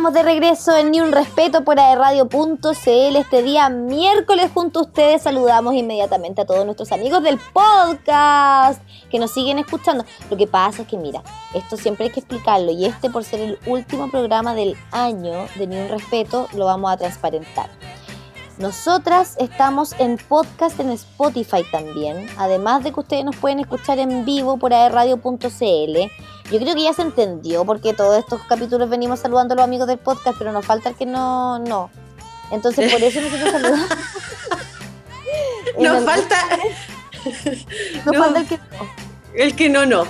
estamos de regreso en Ni un Respeto por Radio.cl este día miércoles junto a ustedes. Saludamos inmediatamente a todos nuestros amigos del podcast que nos siguen escuchando. Lo que pasa es que, mira, esto siempre hay que explicarlo y este por ser el último programa del año de Ni un Respeto lo vamos a transparentar. Nosotras estamos en podcast en Spotify también, además de que ustedes nos pueden escuchar en vivo por Radio.cl. Yo creo que ya se entendió porque todos estos capítulos venimos saludando a los amigos del podcast, pero nos falta el que no, no. Entonces por eso nosotros saludamos. nos falta... Nos falta el que no. El que no, no.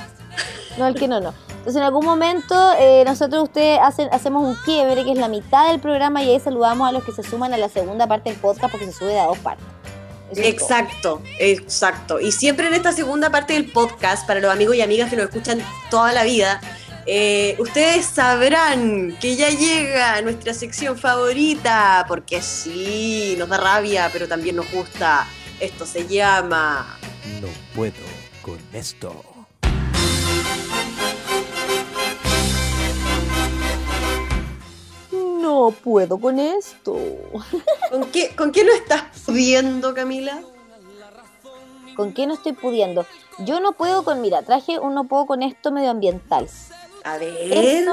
No, el que no, no. Entonces en algún momento eh, nosotros ustedes hacen, hacemos un quiebre que es la mitad del programa y ahí saludamos a los que se suman a la segunda parte del podcast porque se sube a dos partes. exacto, exacto. Y siempre en esta segunda parte del podcast, para los amigos y amigas que nos escuchan toda la vida, eh, ustedes sabrán que ya llega nuestra sección favorita, porque sí, nos da rabia, pero también nos gusta. Esto se llama... No puedo con esto. No puedo con esto. ¿Con qué, ¿Con qué no estás pudiendo, Camila? ¿Con qué no estoy pudiendo? Yo no puedo con, mira, traje un no puedo con esto medioambiental. A ver.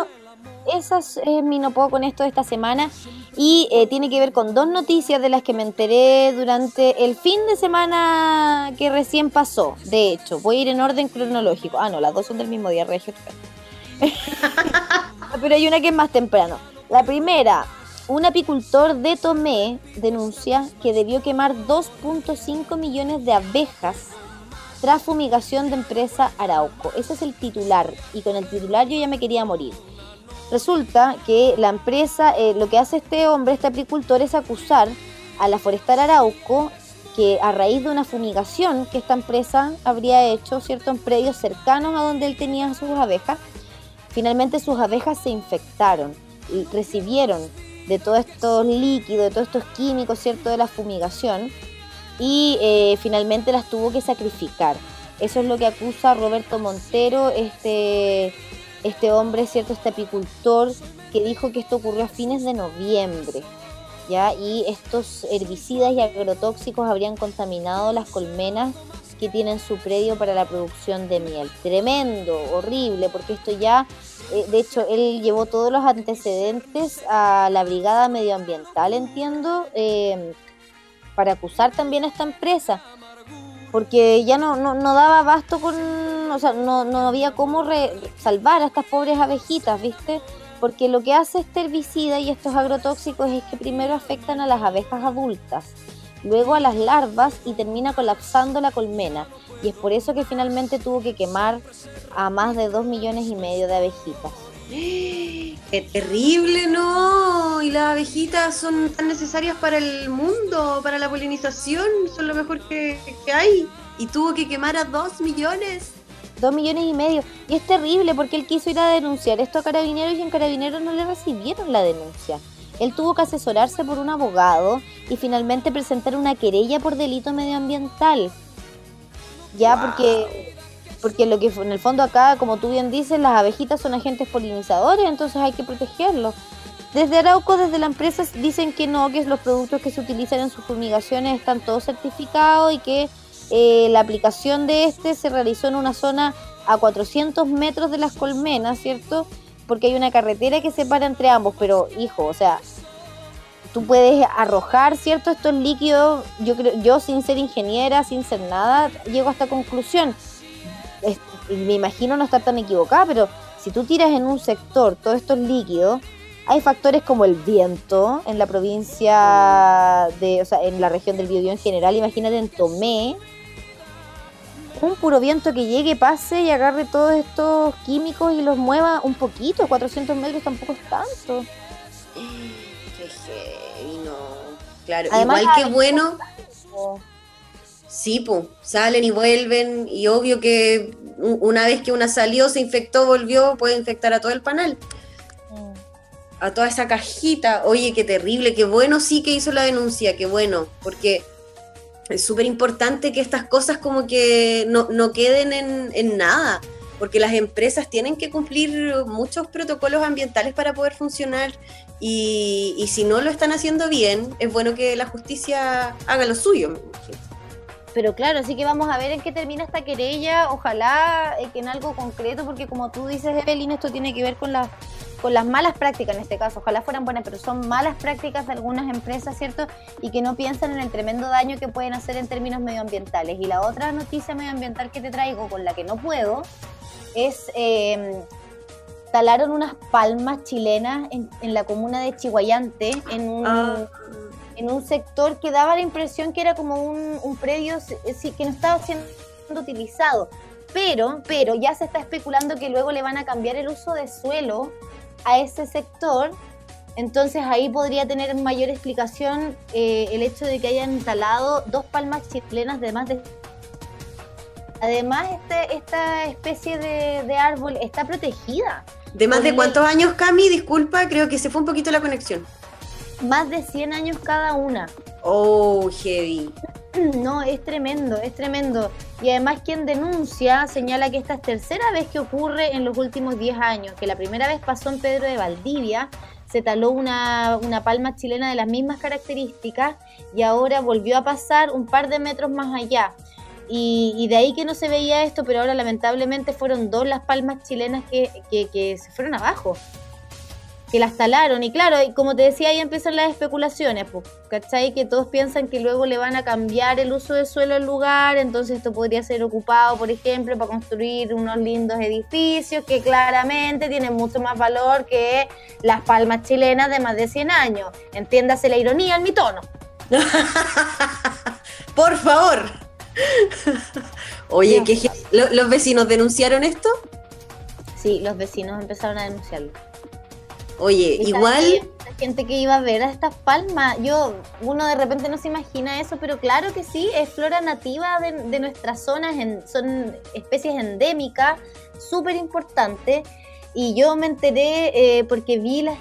esa es mi no puedo con esto de esta semana y eh, tiene que ver con dos noticias de las que me enteré durante el fin de semana que recién pasó. De hecho, voy a ir en orden cronológico. Ah, no, las dos son del mismo día, Regio. Pero hay una que es más temprano. La primera, un apicultor de Tomé denuncia que debió quemar 2.5 millones de abejas tras fumigación de empresa Arauco. Ese es el titular y con el titular yo ya me quería morir. Resulta que la empresa, eh, lo que hace este hombre, este apicultor, es acusar a la forestal Arauco que a raíz de una fumigación que esta empresa habría hecho, ¿cierto?, en predios cercanos a donde él tenía sus abejas, finalmente sus abejas se infectaron recibieron de todos estos líquidos, de todos estos químicos, ¿cierto?, de la fumigación y eh, finalmente las tuvo que sacrificar. Eso es lo que acusa Roberto Montero, este, este hombre, ¿cierto?, este apicultor que dijo que esto ocurrió a fines de noviembre. ¿Ya? Y estos herbicidas y agrotóxicos habrían contaminado las colmenas que tienen su predio para la producción de miel. Tremendo, horrible, porque esto ya de hecho, él llevó todos los antecedentes a la brigada medioambiental, entiendo, em, para acusar también a esta empresa, porque ya no, no, daba abasto con, o sea, no, no había cómo salvar a estas pobres abejitas, ¿viste? Porque lo que hace este herbicida y estos agrotóxicos es que primero afectan a las abejas adultas, luego a las larvas y termina colapsando la colmena. Y es por eso que finalmente tuvo que quemar a más de dos millones y medio de abejitas. ¡Qué terrible, no! Y las abejitas son tan necesarias para el mundo, para la polinización, son lo mejor que, hay. Y tuvo que quemar a dos millones. Dos millones y medio. Y es terrible porque él quiso ir a denunciar esto a carabineros y en carabineros no le recibieron la denuncia. Él tuvo que asesorarse por un abogado y finalmente presentar una querella por delito medioambiental. Ya, porque porque lo que en el fondo acá, como tú bien dices, las abejitas son agentes polinizadores, entonces hay que protegerlos. Desde Arauco, desde la empresa, dicen que no, que los productos que se utilizan en sus fumigaciones están todos certificados y que eh, la aplicación de este se realizó en una zona a 400 metros de las colmenas, ¿cierto? Porque hay una carretera que separa entre ambos, pero hijo, o sea, tú puedes arrojar, ¿cierto? Estos líquidos, yo creo, yo sin ser ingeniera, sin ser nada, llego a esta conclusión. me imagino no estar tan equivocada, pero si tú tiras en un sector todos estos líquidos, hay factores como el viento en la provincia de, o sea, en la región del Biobío en general, imagínate en Tomé, un puro viento que llegue, pase y agarre todos estos químicos y los mueva un poquito, 400 metros tampoco es tanto. Claro, igual que bueno. Sí, pues, salen y vuelven, y obvio que una vez que una salió, se infectó, volvió, puede infectar a todo el panel. Mm. A toda esa cajita. Oye, qué terrible, qué bueno sí que hizo la denuncia, qué bueno, porque es súper importante que estas cosas como que no, queden en, en, nada. porque las empresas tienen que cumplir muchos protocolos ambientales para poder funcionar y, y si no lo están haciendo bien, es bueno que la justicia haga lo suyo. Pero claro, así que vamos a ver en qué termina esta querella, ojalá eh, que en algo concreto, porque como tú dices, Evelyn, esto tiene que ver con las con las malas prácticas en este caso, ojalá fueran buenas, pero son malas prácticas de algunas empresas, ¿cierto? Y que no piensan en el tremendo daño que pueden hacer en términos medioambientales. Y la otra noticia medioambiental que te traigo, con la que no puedo, es... Em, talaron unas palmas chilenas en, la comuna de Chihuayante, en un, ah en un sector que daba la impresión que era como un, predio que no estaba siendo utilizado. Pero, pero ya se está especulando que luego le van a cambiar el uso de suelo a ese sector. Entonces ahí podría tener mayor explicación eh, el hecho de que hayan instalado dos palmas chilenas de más de... Además, este, esta especie de, árbol está protegida. ¿De más de cuántos años, Cami? Disculpa, creo que se fue un poquito la conexión más de 100 años cada una. Oh, heavy. No, es tremendo, es tremendo. Y además quien denuncia señala que esta es tercera vez que ocurre en los últimos 10 años, que la primera vez pasó en Pedro de Valdivia, se taló una, una palma chilena de las mismas características y ahora volvió a pasar un par de metros más allá. Y, de ahí que no se veía esto, pero ahora lamentablemente fueron dos las palmas chilenas que, que, que se fueron abajo que las talaron. Y claro, como te decía, ahí empiezan las especulaciones, pues, ¿cachai? Que todos piensan que luego le van a cambiar el uso del suelo al lugar, entonces esto podría ser ocupado, por ejemplo, para construir unos lindos edificios que claramente tienen mucho más valor que las palmas chilenas de más de 100 años. Entiéndase la ironía en mi tono. por favor. Oye, ¿qué, ¿los vecinos denunciaron esto? Sí, los vecinos empezaron a denunciarlo. Oye, igual... La gente que iba a ver a estas palmas, yo, uno de repente no se imagina eso, pero claro que sí, es flora nativa de, nuestras zonas, son especies endémicas, súper importantes. Y yo me enteré eh, porque vi las,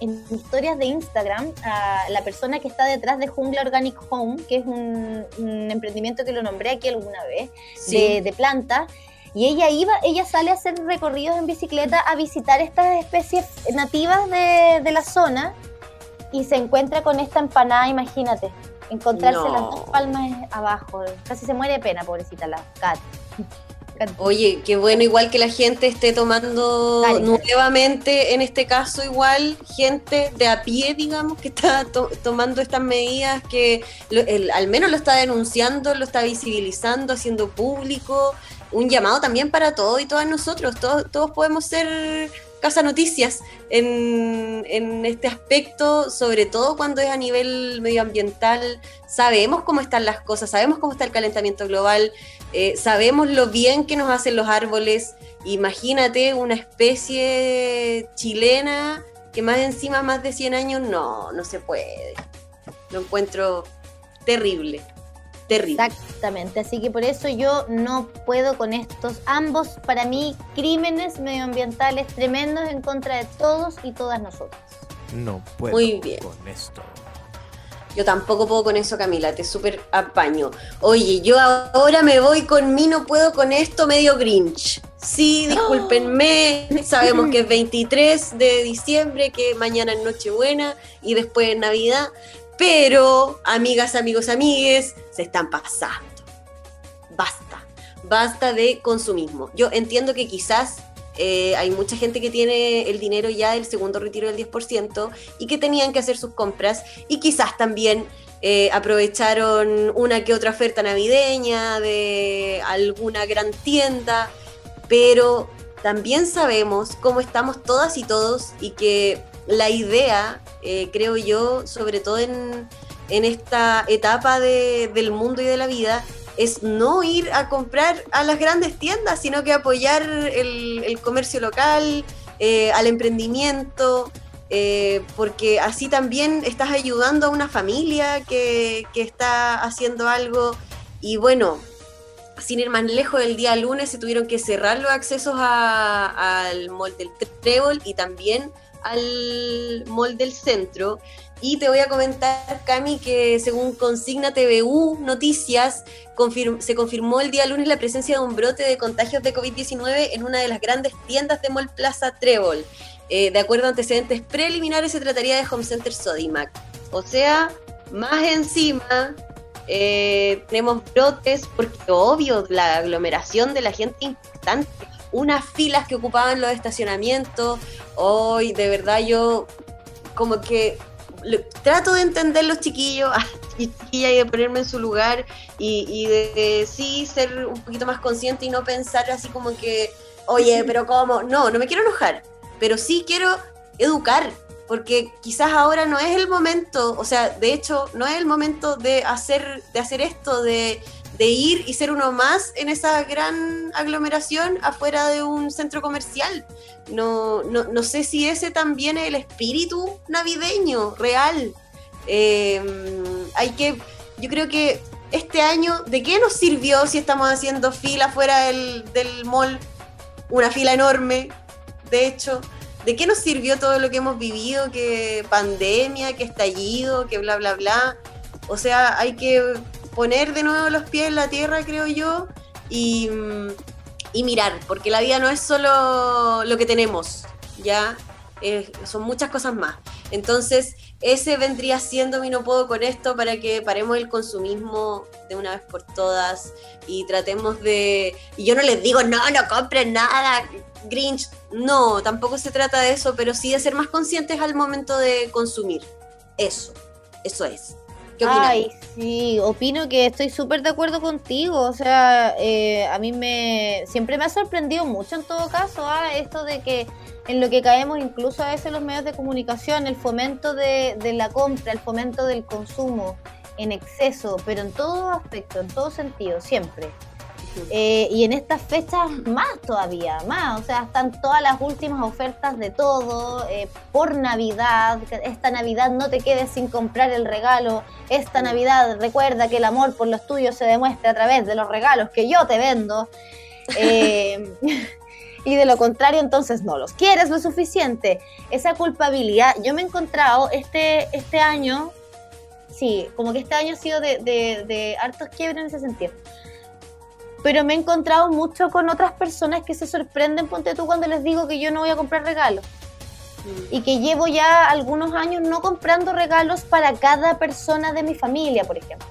en historias de Instagram a la persona que está detrás de Jungla Organic Home, que es un, emprendimiento que lo nombré aquí alguna vez, de, de plantas y ella iba, ella sale a hacer recorridos en bicicleta a visitar estas especies nativas de, la zona y se encuentra con esta empanada, imagínate, encontrarse las dos palmas abajo. Casi se muere de pena, pobrecita la Cat. Oye, qué bueno igual que la gente esté tomando nuevamente, en este caso igual, gente de a pie, digamos, que está tomando estas medidas, que al menos lo está denunciando, lo está visibilizando, haciendo público, un llamado también para todos y todas nosotros. Todos, todos podemos ser casa noticias en, en, este aspecto, sobre todo cuando es a nivel medioambiental. Sabemos cómo están las cosas, sabemos cómo está el calentamiento global, eh, sabemos lo bien que nos hacen los árboles. Imagínate una especie chilena que más encima, más de 100 años, no, no se puede. Lo encuentro terrible. Terrible. Exactamente, así que por eso yo no puedo con estos ambos, para mí, crímenes medioambientales tremendos en contra de todos y todas nosotras. No puedo Muy bien. con esto. Yo tampoco puedo con eso, Camila, te súper apaño. Oye, yo ahora me voy con mí, no puedo con esto, medio grinch. Sí, discúlpenme, sabemos que es 23 de diciembre, que mañana es Nochebuena y después es Navidad, pero, amigas, amigos, amigues, se están pasando. Basta, basta de consumismo. Yo entiendo que quizás eh, hay mucha gente que tiene el dinero ya del segundo retiro del 10% y que tenían que hacer sus compras y quizás también eh, aprovecharon una que otra oferta navideña de alguna gran tienda, pero también sabemos cómo estamos todas y todos y que la idea, eh, creo yo, sobre todo en, esta etapa del mundo y de la vida, es no ir a comprar a las grandes tiendas, sino que apoyar el, comercio local, eh, al emprendimiento, eh, porque así también estás ayudando a una familia que, está haciendo algo. Y bueno, sin ir más lejos, el día lunes se tuvieron que cerrar los accesos al mall del Trébol y también al mall del centro. Y te voy a comentar, Cami, que según Consigna TVU Noticias, se confirmó el día lunes la presencia de un brote de contagios de COVID-19 en una de las grandes tiendas de Mall Plaza Trébol. Eh, de acuerdo a antecedentes preliminares, se trataría de Home Center Sodimac. O sea, más encima, eh, tenemos brotes, porque obvio, la aglomeración de la gente importante, unas filas que ocupaban los estacionamientos. Hoy, de verdad, yo como que trato de entender los chiquillos y chiquillas y de ponerme en su lugar y, de, sí ser un poquito más consciente y no pensar así como que, oye, pero ¿cómo? No, no me quiero enojar, pero sí quiero educar, porque quizás ahora no es el momento, o sea, de hecho, no es el momento de hacer, de hacer esto, de, de ir y ser uno más en esa gran aglomeración afuera de un centro comercial. No, no, no sé si ese también es el espíritu navideño real. Em, hay que, yo creo que este año, ¿de qué nos sirvió si estamos haciendo fila fuera del, del mall? Una fila enorme, de hecho. ¿De qué nos sirvió todo lo que hemos vivido? Que pandemia, que estallido, que bla, bla, bla. O sea, hay que poner de nuevo los pies en la tierra, creo yo, y, mirar, porque la vida no es solo lo que tenemos, ¿ya? son muchas cosas más. Entonces, ese vendría siendo mi no puedo con esto para que paremos el consumismo de una vez por todas y tratemos de... Y yo no les digo, no, no compren nada, Grinch. No, tampoco se trata de eso, pero sí de ser más conscientes al momento de consumir. Eso, eso es. ¿Qué Ay, sí, opino que estoy súper de acuerdo contigo. O sea, eh, a mí me siempre me ha sorprendido mucho en todo caso ¿ah? esto de que en lo que caemos incluso a veces los medios de comunicación, el fomento de, de la compra, el fomento del consumo en exceso, pero en todo aspecto, en todo sentido, siempre. Eh, y en estas fechas más todavía, más, o sea, están todas las últimas ofertas de todo, eh, por Navidad, esta Navidad no te quedes sin comprar el regalo, esta Navidad recuerda que el amor por los tuyos se demuestra a través de los regalos que yo te vendo. Eh, y de lo contrario, entonces no los quieres lo suficiente. Esa culpabilidad, yo me he encontrado este, este año, sí, como que este año ha sido de, de, de hartos quiebres en ese sentido pero me he encontrado mucho con otras personas que se sorprenden, ponte tú, cuando les digo que yo no voy a comprar regalos. Y que llevo ya algunos años no comprando regalos para cada persona de mi familia, por ejemplo.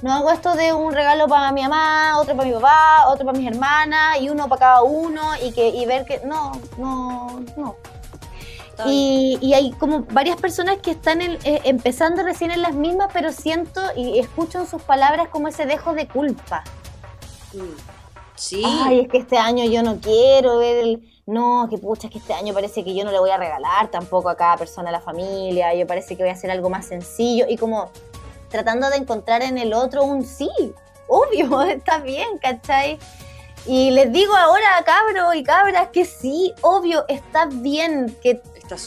No hago esto de un regalo para mi mamá, otro para mi papá, otro para mis hermanas y uno para cada uno y que y ver que no, no, no. Y, y, hay como varias personas que están eh, empezando recién en las mismas, pero siento y escucho en sus palabras como ese dejo de culpa. Sí. Ay, es que este año yo no quiero ver el... No, que pucha, es que este año parece que yo no le voy a regalar tampoco a cada persona de la familia, yo parece que voy a hacer algo más sencillo y como tratando de encontrar en el otro un sí, obvio, está bien, ¿cachai? Y les digo ahora, cabros y cabras, que sí, obvio, está bien, que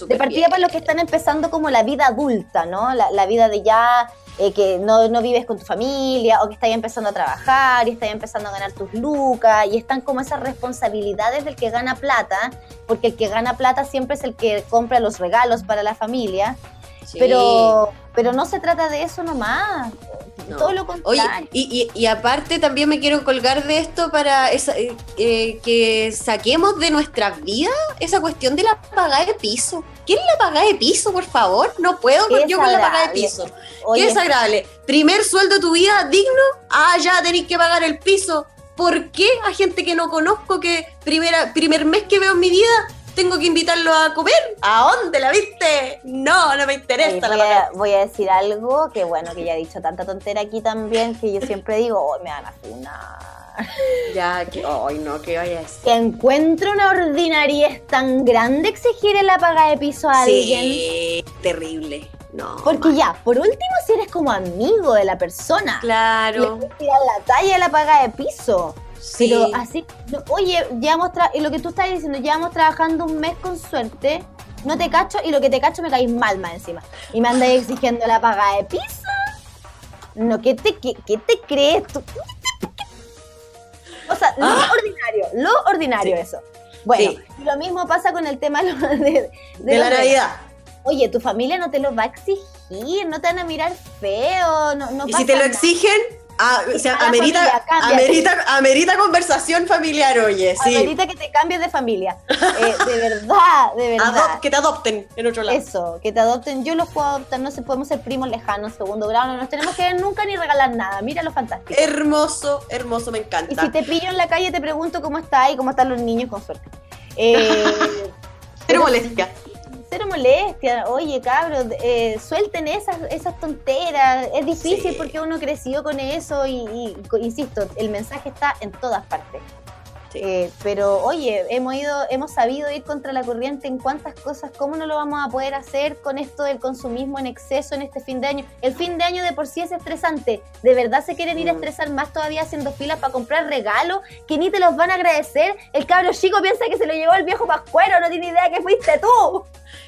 de partida para los que están empezando como la vida adulta, ¿no? La, la vida de ya eh, que no, no, vives con tu familia o que estás empezando a trabajar y estás empezando a ganar tus lucas y están como esas responsabilidades del que gana plata, porque el que gana plata siempre es el que compra los regalos para la familia, pero, pero no se trata de eso nomás. Todo lo contrario. Oye, y, y, aparte también me quiero colgar de esto para esa, eh, eh, que saquemos de nuestras vidas esa cuestión de la paga de piso. ¿Quién la paga de piso, por favor? No puedo yo con la paga de piso. Qué desagradable. Primer sueldo de tu vida digno, ah, ya tenéis que pagar el piso. ¿Por qué a gente que no conozco que primera, primer mes que veo en mi vida tengo que invitarlo a comer. ¿A dónde la viste? No, no me interesa voy, la a, voy a decir algo que bueno, que ya he dicho tanta tontera aquí también, que yo siempre digo, hoy me van a funar. Ya, que hoy no, que vaya a Que encuentro una ordinariedad tan grande exigir la paga de piso a alguien. Sí, terrible. No. Porque ya, por último, si eres como amigo de la persona. Claro. Le tirar la talla de la paga de piso. Pero así, oye, llevamos y lo que tú estás diciendo, llevamos trabajando un mes con suerte, no te cacho y lo que te cacho me caís mal más encima. Y me andas exigiendo la paga de piso. No, ¿qué te, qué, te crees tú? O sea, lo ah. ordinario, lo ordinario eso. Bueno, lo mismo pasa con el tema de, de, la Navidad. Oye, tu familia no te lo va a exigir, no te van a mirar feo, no, no ¿Y si te lo exigen? Ah, o sea, amerita, amerita, conversación familiar, oye, sí. Amerita que te cambies de familia. Eh, de verdad, de verdad. que te adopten en otro lado. Eso, que te adopten. Yo los puedo adoptar, no sé, podemos ser primos lejanos, segundo grado, no nos tenemos que ver nunca ni regalar nada. Mira lo fantástico. Hermoso, hermoso, me encanta. Y si te pillo en la calle, te pregunto cómo está y cómo están los niños, con suerte. Eh, Pero molestia cero molestia. Oye, cabros, eh, suelten esas, esas tonteras. Es difícil porque uno creció con eso y, insisto, el mensaje está en todas partes. Eh, pero oye, hemos ido, hemos sabido ir contra la corriente en cuántas cosas, ¿cómo no lo vamos a poder hacer con esto del consumismo en exceso en este fin de año? El fin de año de por sí es estresante. ¿De verdad se quieren ir a mm. estresar más todavía haciendo filas para comprar regalos que ni te los van a agradecer? El cabro chico piensa que se lo llevó el viejo pascuero, no tiene idea que fuiste tú.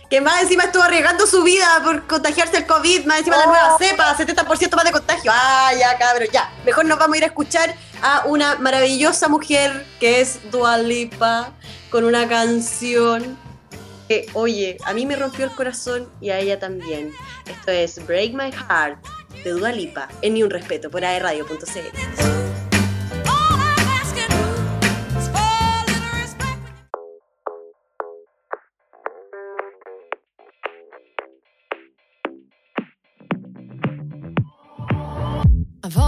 Que más encima estuvo arriesgando su vida por contagiarse el COVID, más encima la nueva oh. cepa, 70% más de contagio. Ah, ya, cabrón, ya. Mejor nos vamos a ir a escuchar a una maravillosa mujer que es Dualipa con una canción que, oye, a mí me rompió el corazón y a ella también. Esto es Break My Heart de Dualipa en Ni Un Respeto por aerradio.cl.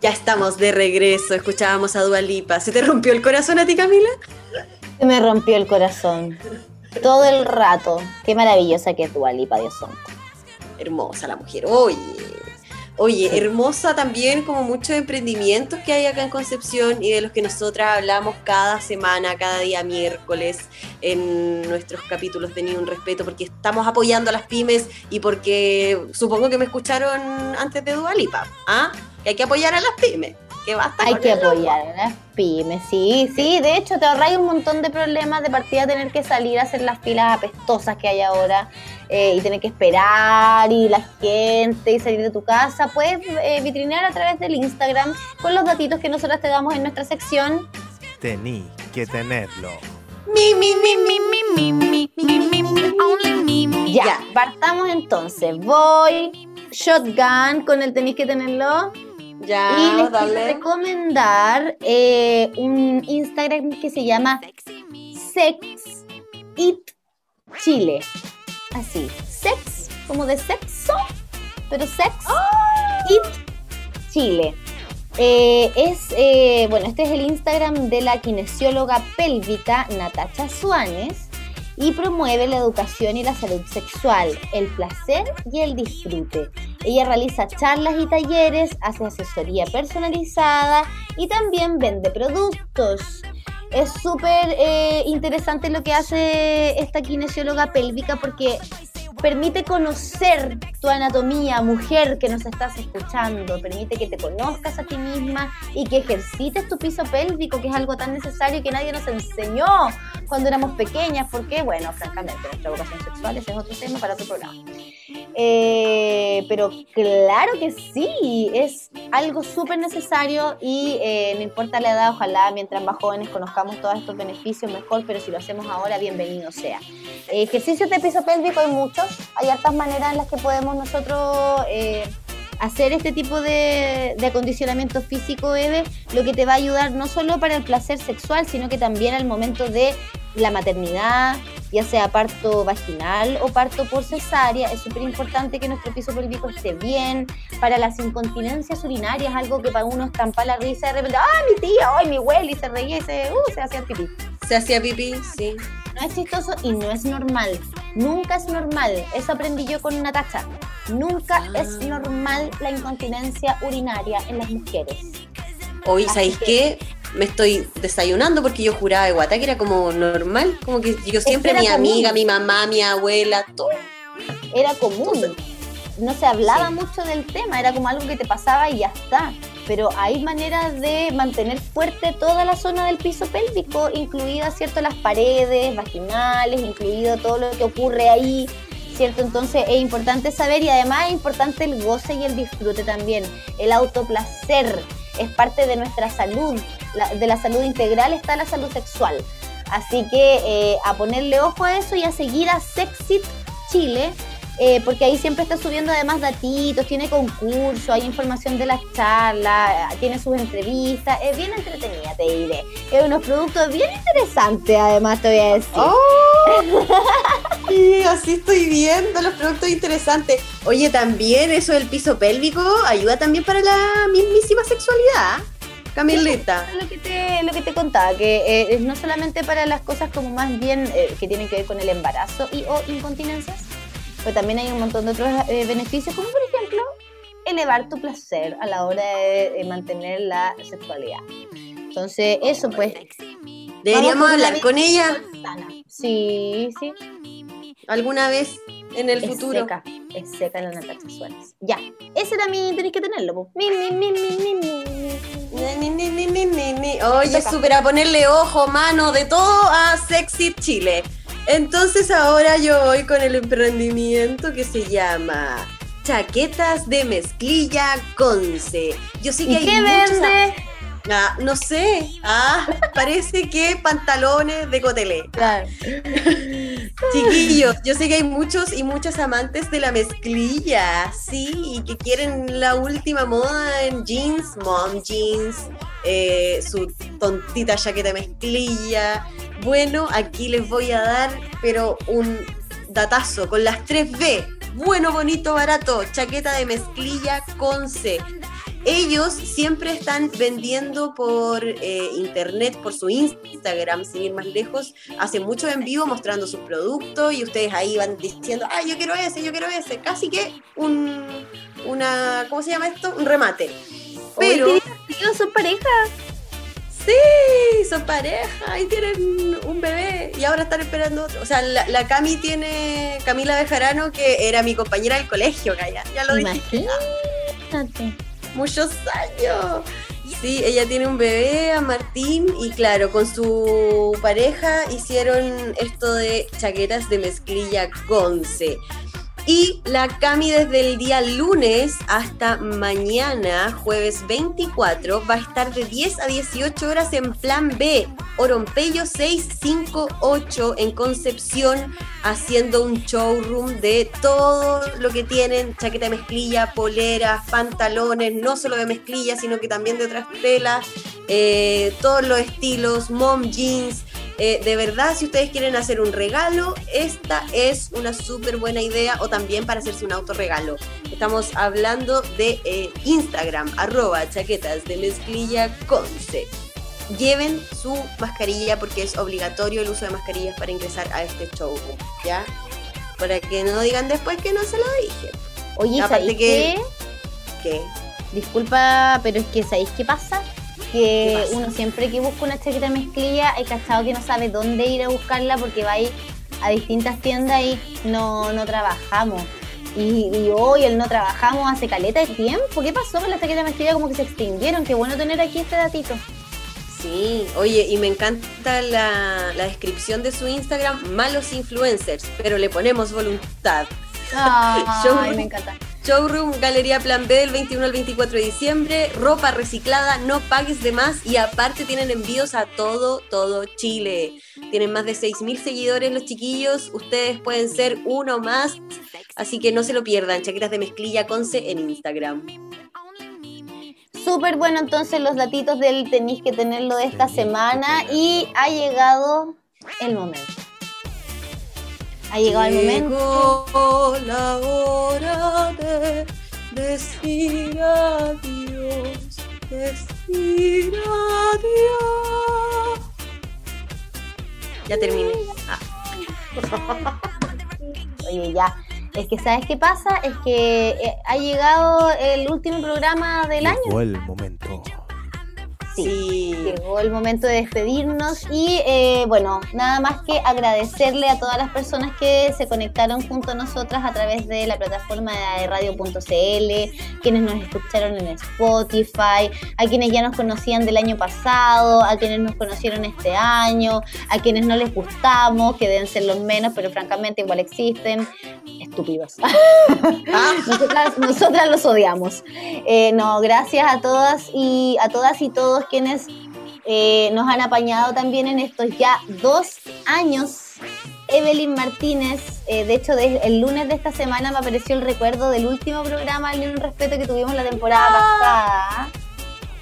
Ya estamos de regreso, escuchábamos a Dualipa. ¿Se te rompió el corazón a ti, Camila? Se me rompió el corazón. Todo el rato. Qué maravillosa que es Dualipa, Dios santo. Hermosa la mujer. Oye. Oye, hermosa también como muchos emprendimientos que hay acá en Concepción y de los que nosotras hablamos cada semana, cada día miércoles en nuestros capítulos de Ni un Respeto, porque estamos apoyando a las pymes y porque supongo que me escucharon antes de Dualipa, ¿ah? Que hay que apoyar a las pymes. Que basta hay que apoyar a las pymes, sí, sí. De hecho, te ahorráis un montón de problemas de partida tener que salir a hacer las filas apestosas que hay ahora eh, y tener que esperar y la gente y salir de tu casa, puedes eh, vitrinear a través del Instagram con los datitos que nosotros te damos en nuestra sección. Tení que tenerlo. Mi, mi, mi, mi, mi, mi, mi, mi, mi, only mi, Ya, partamos entonces. Voy shotgun con el tenéis que tenerlo. Ya, y les quiero recomendar eh, un Instagram que se llama Sex It Chile así, sex, como de sexo, pero sex, it, Chile. Eh, es, eh, bueno, este es el Instagram de la kinesióloga pélvica Natacha Suárez y promueve la educación y la salud sexual, el placer y el disfrute. Ella realiza charlas y talleres, hace asesoría personalizada y también vende productos. Es súper eh, interesante lo que hace esta kinesióloga pélvica porque permite conocer tu anatomía, mujer que nos estás escuchando, permite que te conozcas a ti misma y que ejercites tu piso pélvico, que es algo tan necesario que nadie nos enseñó cuando éramos pequeñas, porque, bueno, francamente, nuestra vocación sexual ese es otro tema para otro programa. Eh, pero claro que sí, es algo súper necesario y eh, no importa la edad, ojalá mientras más jóvenes conozcamos todos estos beneficios mejor, pero si lo hacemos ahora, bienvenido sea. ejercicios de piso pélvico hay muchos, hay hartas maneras en las que podemos nosotros eh, hacer este tipo de, acondicionamiento físico, Eve, lo que te va a ayudar no solo para el placer sexual, sino que también al momento de la maternidad, ya sea parto vaginal o parto por cesárea. Es súper importante que nuestro piso pélvico esté bien. Para las incontinencias urinarias, algo que para uno estampa la risa de repente, ¡ah, mi tía! ¡ay, mi abuela! Y se reía y se, uh, se hacía pipí. Se hacía pipí, sí. No es chistoso y no es normal. Nunca es normal. Eso aprendí yo con Natacha. Nunca ah. es normal la incontinencia urinaria en las mujeres. Hoy, ¿sabéis qué? Me estoy desayunando porque yo juraba de guata que era como normal. Como que yo siempre, mi amiga, mi mamá, mi abuela, todo. Era común. No se hablaba mucho del tema, era como algo que te pasaba y ya está pero hay maneras de mantener fuerte toda la zona del piso pélvico, incluidas, ¿cierto?, las paredes vaginales, incluido todo lo que ocurre ahí, ¿cierto? Entonces es importante saber y además es importante el goce y el disfrute también. El autoplacer es parte de nuestra salud, de la salud integral está la salud sexual. Así que eh, a ponerle ojo a eso y a seguir a Sexit Chile eh, porque ahí siempre está subiendo además datitos, tiene concurso, hay información de las charlas, tiene sus entrevistas, es bien entretenida, te diré. Es unos productos bien interesantes, además te voy a decir. ¡Oh! sí, así estoy viendo los productos interesantes. Oye, también eso del piso pélvico ayuda también para la mismísima sexualidad. Camilita. Lo que te, lo que te contaba, que eh, es no solamente para las cosas como más bien eh, que tienen que ver con el embarazo y o incontinencias, pero también hay un montón de otros eh, beneficios, como por ejemplo elevar tu placer a la hora de, mantener la sexualidad. Entonces, eso pues. Deberíamos hablar con ella. Sí, sí. ¿Alguna vez en el futuro? Seca, es seca la Natacha Suárez. Ya, ese también tenéis que tenerlo. Mi, mi, mi, mi, mi, mi. Oye, súper a ponerle ojo, mano, de todo a Sexy Chile. Entonces ahora yo voy con el emprendimiento que se llama Chaquetas de Mezclilla Conce. Yo sé que hay qué vende? Ah, no sé. Ah, parece que pantalones de cotelé. Claro. Chiquillos, yo sé que hay muchos y muchas amantes de la mezclilla, sí, y que quieren la última moda en jeans, mom jeans, eh, su tontita chaqueta mezclilla, bueno, aquí les voy a dar, pero un datazo con las 3B. Bueno, bonito, barato. Chaqueta de mezclilla con C. ellos siempre están vendiendo por eh, internet, por su Instagram, sin ir más lejos. Hacen mucho en vivo mostrando sus productos y ustedes ahí van diciendo, ay, yo quiero ese, yo quiero ese. Casi que un, una, ¿cómo se llama esto? Un remate. Pero... son pareja. Sí, son pareja y tienen un bebé y ahora están esperando otro. O sea, la, Cami tiene, Camila Bejarano, que era mi compañera del colegio, ya, ya lo dije muchos años. Sí, ella tiene un bebé, a Martín, y claro, con su pareja hicieron esto de chaquetas de mezclilla Conce. Y la Cami desde el día lunes hasta mañana, jueves 24, va a estar de 10 a 18 horas en Plan B, Orompello 658 en Concepción, haciendo un showroom de todo lo que tienen, chaqueta de mezclilla, poleras, pantalones, no solo de mezclilla, sino que también de otras telas, eh, todos los estilos, mom jeans, eh, de verdad, si ustedes quieren hacer un regalo, esta es una súper buena idea o también para hacerse un autorregalo. Estamos hablando de eh, Instagram, arroba chaquetas de mezclilla conce. Lleven su mascarilla porque es obligatorio el uso de mascarillas para ingresar a este show, ¿ya? Para que no digan después que no se lo dije. Oye, ¿sabéis que... qué? Disculpa, pero es que ¿sabéis qué pasa? Que uno siempre que busca una chaqueta mezclilla, hay cachado que no sabe dónde ir a buscarla porque va a ir a distintas tiendas y no, no trabajamos. Y, hoy el no trabajamos hace caleta de tiempo. ¿Qué pasó con la chaqueta mezclilla? Como que se extinguieron. Qué bueno tener aquí este datito. Sí, oye, y me encanta la, la descripción de su Instagram, malos influencers, pero le ponemos voluntad. Ay, me encanta. Showroom Galería Plan B del 21 al 24 de diciembre. Ropa reciclada, no pagues de más y aparte tienen envíos a todo, todo Chile. Tienen más de 6.000 seguidores los chiquillos. Ustedes pueden ser uno más. Así que no se lo pierdan. Chaquetas de mezclilla Conce en Instagram. Súper bueno entonces los datitos del tenéis que tenerlo de esta semana y ha llegado el momento. Ha llegado el momento. la hora de decir adiós, decir adiós. Ya terminé. Ah. Oye, ya. Es que, ¿sabes qué pasa? Es que eh, ha llegado el último programa del año. Llegó el momento sí, llegó el momento de despedirnos y eh, bueno, nada más que agradecerle a todas las personas que se conectaron junto a nosotras a través de la plataforma de radio.cl, quienes nos escucharon en Spotify, a quienes ya nos conocían del año pasado, a quienes nos conocieron este año, a quienes no les gustamos, que deben ser los menos, pero francamente igual existen, estúpidos. Ah. nosotras, los odiamos. Eh, no, gracias a todas y a todas y todos quienes eh, nos han apañado también en estos ya dos años. Evelyn Martínez, eh, de hecho el lunes de esta semana me apareció el recuerdo del último programa Ni un respeto que tuvimos la temporada ah. pasada.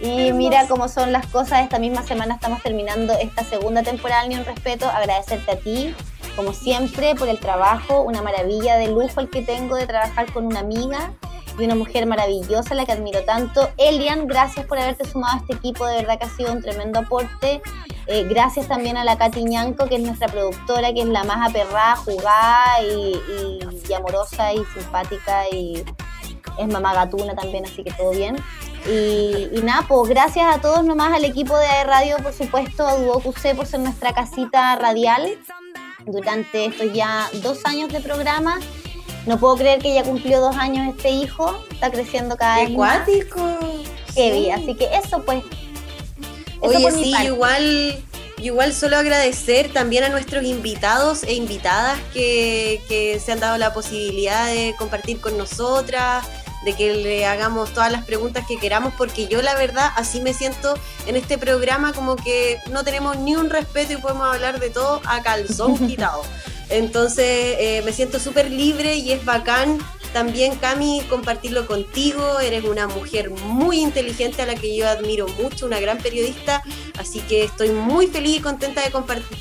Y mira cómo son las cosas, esta misma semana estamos terminando esta segunda temporada Ni un respeto, agradecerte a ti, como siempre, por el trabajo, una maravilla de lujo el que tengo de trabajar con una amiga y una mujer maravillosa, la que admiro tanto. Elian, gracias por haberte sumado a este equipo, de verdad que ha sido un tremendo aporte. Eh, gracias también a la Katy Ñanco, que es nuestra productora, que es la más aperrada, jugada y, amorosa y simpática y es mamá gatuna también, así que todo bien. Y, y nada, pues gracias a todos nomás, al equipo de radio, por supuesto, a QC por ser nuestra casita radial durante estos ya dos años de programa no puedo creer que ya cumplió dos años este hijo, está creciendo cada vez más. Qué así que eso pues. Oye, sí, igual, igual solo agradecer también a nuestros invitados e invitadas que, que se han dado la posibilidad de compartir con nosotras, de que le hagamos todas las preguntas que queramos, porque yo la verdad así me siento en este programa como que no tenemos ni un respeto y podemos hablar de todo a calzón quitado. Entonces eh, me siento súper libre y es bacán también, Cami, compartirlo contigo. Eres una mujer muy inteligente a la que yo admiro mucho, una gran periodista. Así que estoy muy feliz y contenta de,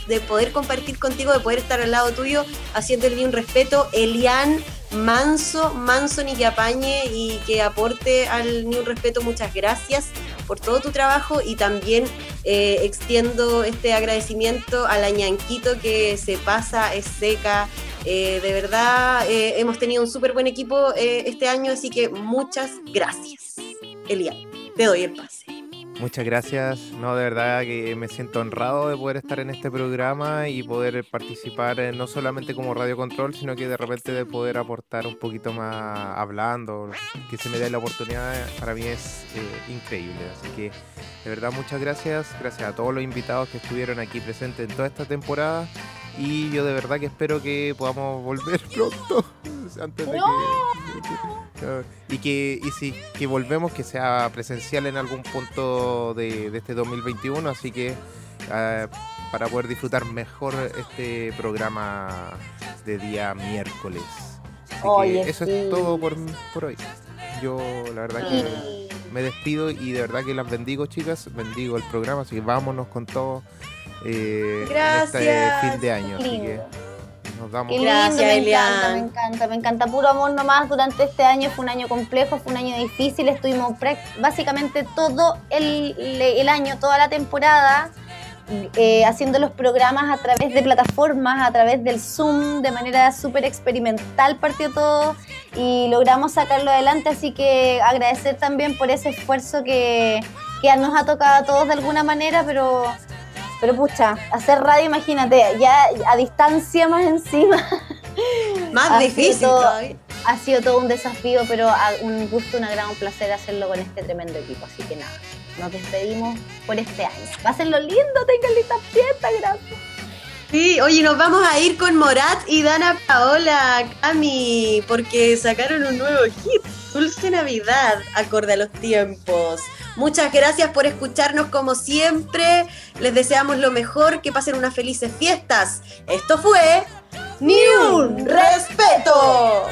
de poder compartir contigo, de poder estar al lado tuyo, haciéndole un respeto. Elian manso, manso ni que apañe y que aporte al Ni un Respeto. Muchas gracias por todo tu trabajo y también eh, extiendo este agradecimiento a la ñanquito que se pasa, es seca. Eh, de verdad, eh, hemos tenido un súper buen equipo este año, así que muchas gracias. Elia, te doy el pase. Muchas gracias. No, de verdad que me siento honrado de poder estar en este programa y poder participar eh, no solamente como Radio Control, sino que de repente de poder aportar un poquito más hablando, que se me dé la oportunidad, para mí es eh, increíble. Así que de verdad muchas gracias. Gracias a todos los invitados que estuvieron aquí presentes en toda esta temporada y yo de verdad que espero que podamos volver pronto. Antes de que, y que y si que volvemos que sea presencial en algún punto de, este 2021 así que ah, para poder disfrutar mejor este programa de día miércoles. Eso es todo por, por hoy. Yo la verdad que me despido y de verdad que las bendigo chicas bendigo el programa así que vámonos con todo eh, Gracias. este fin de año. Así que nos damos Gracias, me encanta, me encanta, me encanta. Puro amor nomás durante este año. Fue un año complejo, fue un año difícil. Estuvimos básicamente todo el, el año, toda la temporada. Eh, haciendo los programas a través de plataformas, a través del Zoom, de manera súper experimental partió todo y logramos sacarlo adelante, así que agradecer también por ese esfuerzo que, que nos ha tocado a todos de alguna manera, pero pero pucha, hacer radio, imagínate, ya a distancia más encima. Más difícil Ha sido todo un desafío, pero un gusto, una gran placer hacerlo con este tremendo equipo. Así que nada, nos despedimos por este año. Pásenlo lindo, tengan lista fiesta, gracias. Sí, oye, nos vamos a ir con Morat y Dana Paola, Cami, porque sacaron un nuevo hit, Dulce Navidad, acorde a los tiempos. Muchas gracias por escucharnos como siempre. Les deseamos lo mejor, que pasen unas felices fiestas. Esto fue Ni un respeto.